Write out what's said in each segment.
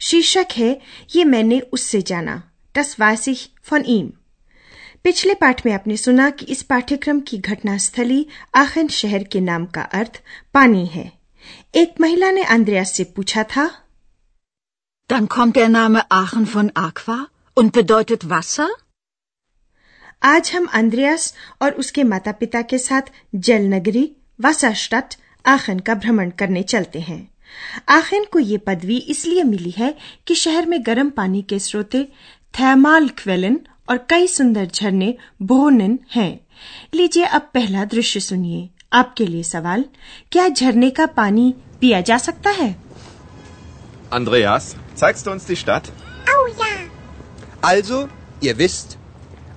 शीर्षक है ये मैंने उससे जाना das weiß ich von ihm. पिछले पाठ में आपने सुना कि इस पाठ्यक्रम की घटना स्थली आखिन शहर के नाम का अर्थ पानी है। एक महिला ने अंद्रयास से पूछा था Dann kommt der Name Aachen von Aqua und bedeutet Wasser? आज हम अंद्रयास और उसके माता पिता के साथ जल नगरी वासास्टट आखन का भ्रमण करने चलते हैं। आखिन को ये पदवी इसलिए मिली है कि शहर में गर्म पानी के स्रोते थैमाल क्वेलन और कई सुंदर झरने बोहनन हैं लीजिए अब पहला दृश्य सुनिए आपके लिए सवाल क्या झरने का पानी पिया जा सकता है Andreas, zeigst du uns die Stadt? Oh ja, Also, ihr wisst,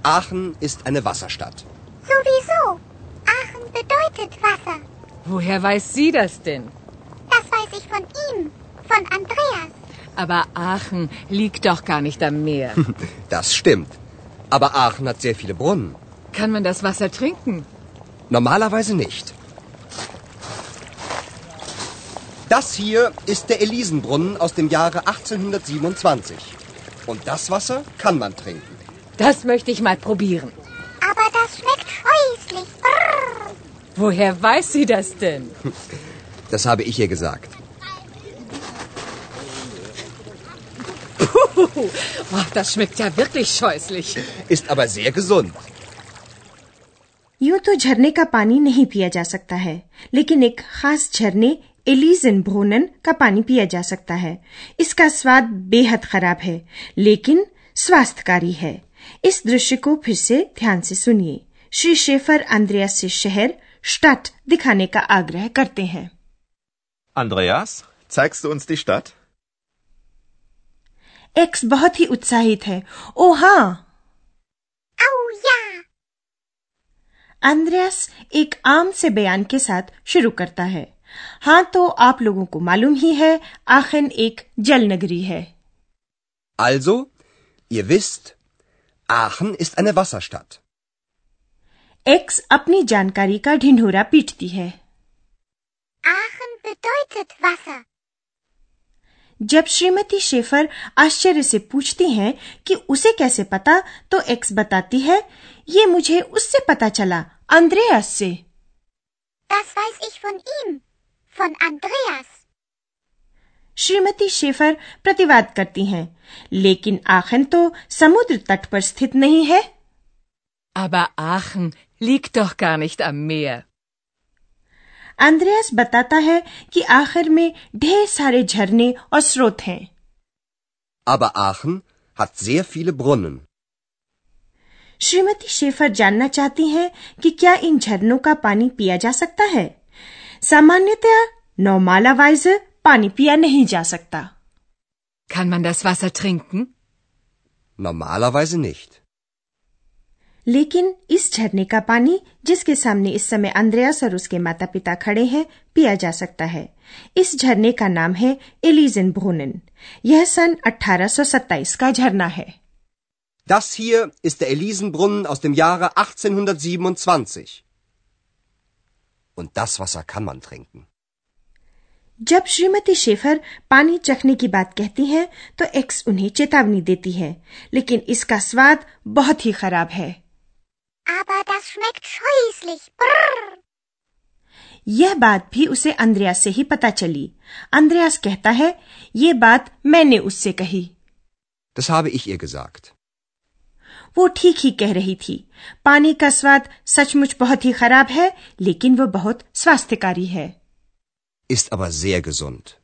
Aachen ist eine Wasserstadt. sowieso. Aachen bedeutet Wasser. Woher weiß sie das denn? Von Andreas. Aber Aachen liegt doch gar nicht am Meer. Das stimmt. Aber Aachen hat sehr viele Brunnen. Kann man das Wasser trinken? Normalerweise nicht. Das hier ist der Elisenbrunnen aus dem Jahre 1827. Und das Wasser kann man trinken. Das möchte ich mal probieren. Aber das schmeckt scheußlich. Brrr. Woher weiß sie das denn? Das habe ich ihr gesagt. Puh, oh, das schmeckt ja wirklich scheußlich. Ist aber sehr gesund. यूँ तो झरने का पानी नहीं पिया जा सकता है लेकिन एक खास झरने एलिजन भोनन का पानी पिया जा सकता है इसका स्वाद बेहद खराब है लेकिन स्वास्थ्यकारी है इस दृश्य को फिर से ध्यान से सुनिए श्री शेफर अंद्रयास से शहर स्टट दिखाने का आग्रह करते हैं Andreas, zeigst du uns die Stadt? X बहुत ही उत्साहित है। ओ हाँ। अंद्रयास एक आम से बयान के साथ शुरू करता है। हाँ तो आप लोगों को मालूम ही है आखिन एक जल नगरी है। Also, ihr wisst, Aachen ist eine Wasserstadt. X अपनी जानकारी का ढिंढोरा पीटती है। Aachen bedeutet Wasser. जब श्रीमती शेफर आश्चर्य से पूछती हैं कि उसे कैसे पता तो एक्स बताती है ये मुझे उससे पता चला अंद्रेयास से Das weiß ich von ihm, von Andreas. Shrimati Schaefer प्रतिवाद करती हैं लेकिन आखन तो समुद्र तट पर स्थित नहीं है Aber Aachen liegt doch gar nicht am Meer. अंद्रयास बताता है कि आखिर में ढेर सारे झरने और स्रोत हैं Aber Aachen hat sehr viele Brunnen. Shrimati Schaefer जानना चाहती हैं कि क्या इन झरनों का पानी पिया जा सकता है सामान्यतया नौमालावाइज पानी पिया नहीं जा सकता Kann man das Wasser trinken? Normalerweise nicht. लेकिन इस झरने का पानी जिसके सामने इस समय अंद्रयास और उसके माता पिता खड़े हैं पिया जा सकता है इस झरने का नाम है एलिजन भोनन यह सन 1827 का झरना है Das hier ist der Elisenbrunnen aus dem Jahre 1827. Und das Wasser kann man trinken. जब श्रीमती शेफर पानी चखने की बात कहती हैं तो एक्स उन्हें चेतावनी देती है लेकिन इसका स्वाद बहुत ही खराब है Aber das schmeckt scheußlich. Brrr. यह बात भी उसे अंद्रयास से ही पता चली अंद्रयास कहता है ये बात मैंने उससे कही Das habe ich ihr gesagt. वो ठीक ही कह रही थी पानी का स्वाद सचमुच बहुत ही खराब है लेकिन वो बहुत स्वास्थ्यकारी है Ist aber sehr gesund.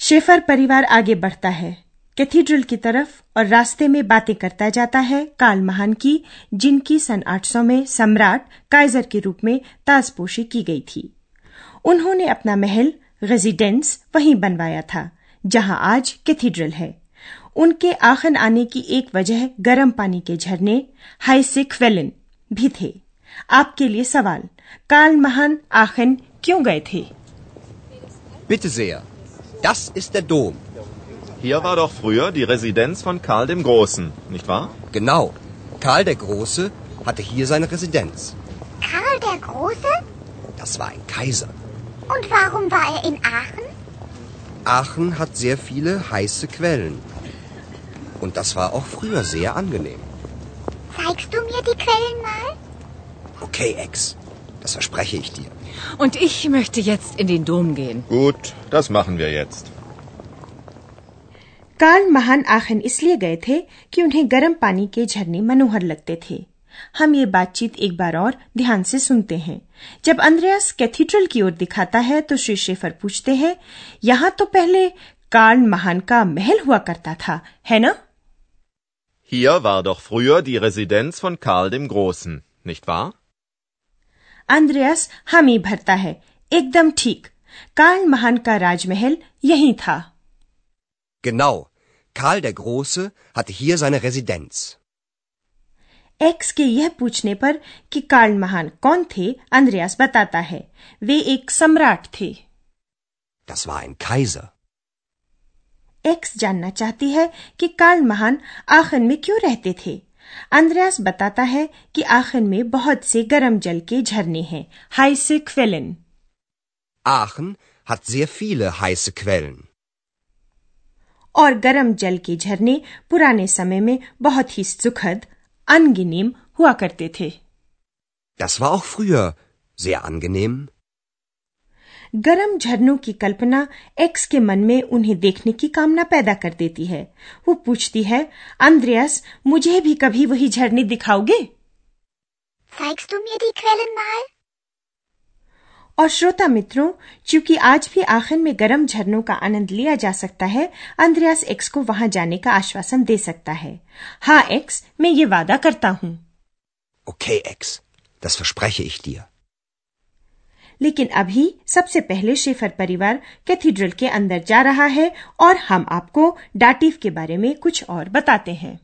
Schaefer परिवार आगे बढ़ता है कैथीड्रल की तरफ़ और रास्ते में बातें करता जाता है काल महान की, जिनकी सन 800 में सम्राट काइजर के रूप में ताजपोशी की गई थी उन्होंने अपना महल रेजिडेंस वहीं बनवाया था, जहाँ आज कैथीड्रल है उनके आखन आने की एक वजह गर्म पानी के झरने हाइसिक्वेलिन भी थे आपके लिए सवाल, काल महान आखन क्यों गए थे Bitte sehr. Das ist der Dom. Hier war doch früher die Residenz von Karl dem Großen, nicht wahr? Genau. Karl der Große hatte hier seine Residenz. Karl der Große? Das war ein Kaiser. Und warum war er in Aachen? Aachen hat sehr viele heiße Quellen. Und das war auch früher sehr angenehm. Zeigst du mir die Quellen mal? Okay, Ex. Das verspreche ich dir. Und ich möchte jetzt in den Dom gehen. Gut, das machen wir jetzt. Karl महान Aachen इसलिए गए थे कि उन्हें गर्म पानी के झरने मनोहर लगते थे। हम ये बातचीत एक बार और ध्यान से सुनते हैं। जब अंद्रयास कैथीड्रल की ओर दिखाता है तो श्री शेफर पूछते हैं यहाँ तो पहले कार्ल महान का महल हुआ करता था है ना? Hier war doch früher die Residenz von Karl dem Großen, nicht wahr? अंद्रयास हामी भरता है। एकदम ठीक। कार्ल महान का राजमहल यही था। Genau. Karl der Große hatte hier seine Residenz. X के यह पूछने पर कि कार्ल महान कौन थे अंद्रयास बताता है वे एक सम्राट थे Das war ein Kaiser. X जानना चाहती है कि कार्ल महान आखन में क्यों रहते थे अंद्रयास बताता है कि आखन में बहुत से गर्म जल के झरने हैं हाइसे क्वेलन Aachen hat sehr viele heiße Quellen. और गर्म जल के झरने पुराने समय में बहुत ही सुखद अनगिनेम हुआ करते थे Das war auch früher sehr angenehm. गर्म झरनों की कल्पना एक्स के मन में उन्हें देखने की कामना पैदा कर देती है वो पूछती है अंद्रयास मुझे भी कभी वही झरने दिखाओगे Zeigst du mir die Quellen mal? और श्रोता मित्रों चूँकि आज भी आखिर में गर्म झरनों का आनंद लिया जा सकता है अंद्रयास एक्स को वहाँ जाने का आश्वासन दे सकता है हाँ एक्स मैं ये वादा करता हूँ Okay, Ex. Das verspreche ich dir. लेकिन अभी सबसे पहले शेफर परिवार कैथीड्रल के अंदर जा रहा है और हम आपको डाटिव के बारे में कुछ और बताते हैं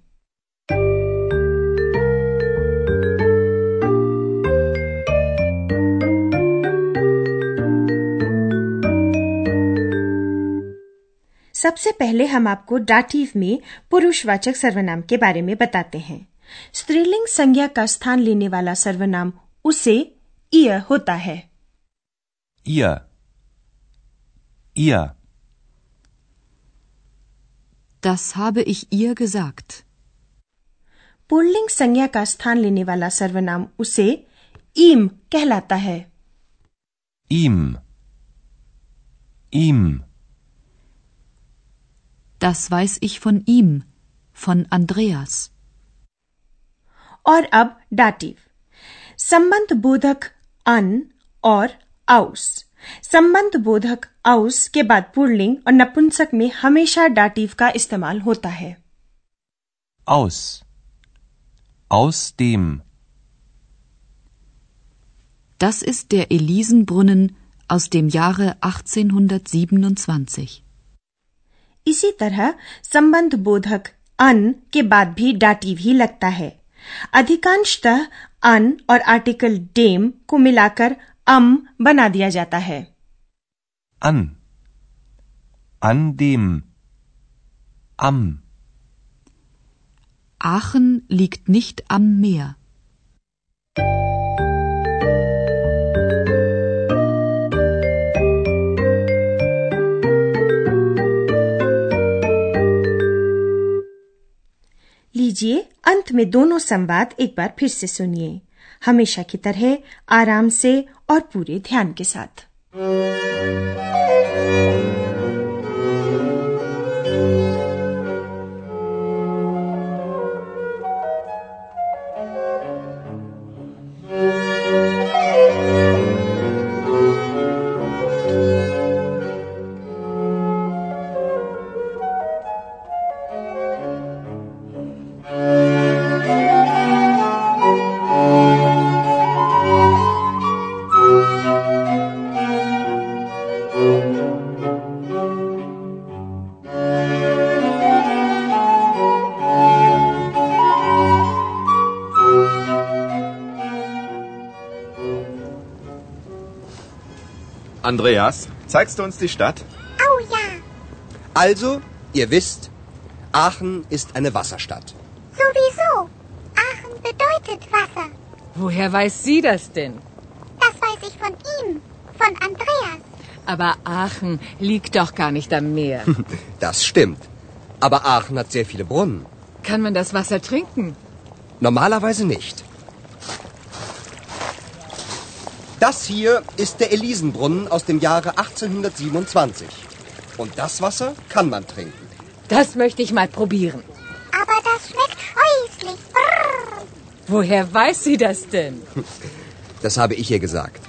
सबसे पहले हम आपको डाटिव में पुरुषवाचक सर्वनाम के बारे में बताते हैं स्त्रीलिंग संज्ञा का स्थान लेने वाला सर्वनाम उसे इय होता है Ihr. Ihr. Das habe ich ihr gesagt. पुल्लिंग संज्ञा का स्थान लेने वाला सर्वनाम उसे ईम कहलाता है Ihm. Ihm. Das weiß ich von ihm, von Andreas. और अब डाटिव संबंध बोधक अन और आउस संबंध बोधक आउस के बाद पुल्लिंग और नपुंसक में हमेशा डाटिव का इस्तेमाल होता है Aus. Aus dem. Das ist der Elisenbrunnen aus dem Jahre 1827. इसी तरह संबंध बोधक अन के बाद भी डाटिव ही लगता है अधिकांशतः अन और आर्टिकल डेम को मिलाकर अम बना दिया जाता है अन An dem. Am. Aachen liegt nicht am Meer. लीजिए अंत में दोनों संवाद एक बार फिर से सुनिए। हमेशा की तरह आराम से और पूरे ध्यान के साथ। Andreas, zeigst du uns die Stadt? Oh ja. Also, ihr wisst, Aachen ist eine Wasserstadt. Sowieso. Aachen bedeutet Wasser. Woher weiß sie das denn? Das weiß ich von ihm, von Andreas. Aber Aachen liegt doch gar nicht am Meer. Das stimmt. Aber Aachen hat sehr viele Brunnen. Kann man das Wasser trinken? Normalerweise nicht. Das hier ist der Elisenbrunnen aus dem Jahre 1827. Und das Wasser kann man trinken. Das möchte ich mal probieren. Aber das schmeckt scheußlich. Brrr. Woher weiß sie das denn? Das habe ich ihr gesagt.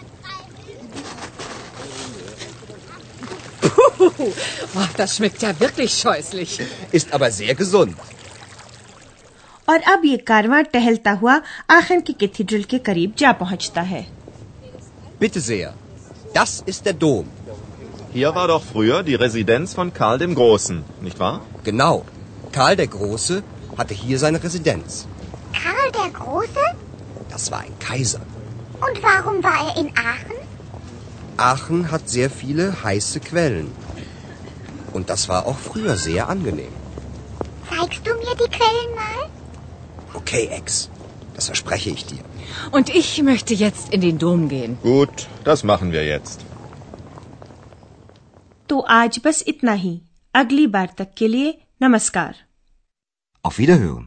oh, das schmeckt ja wirklich scheußlich. Ist aber sehr gesund. और अब ये कारवां टहलता हुआ आखन की cathedral के करीब जा पहुंचता है Bitte sehr. Das ist der Dom. Hier war doch früher die Residenz von Karl dem Großen, nicht wahr? Genau. Karl der Große hatte hier seine Residenz. Karl der Große? Das war ein Kaiser. Und warum war er in Aachen? Aachen hat sehr viele heiße Quellen. Und das war auch früher sehr angenehm. Zeigst du mir die Quellen mal? Okay, Ex. Das verspreche ich dir. Und ich möchte jetzt in den Dom gehen. Gut, das machen wir jetzt. तो आज बस इतना ही अगली बार तक के लिए नमस्कार Auf Wiederhören.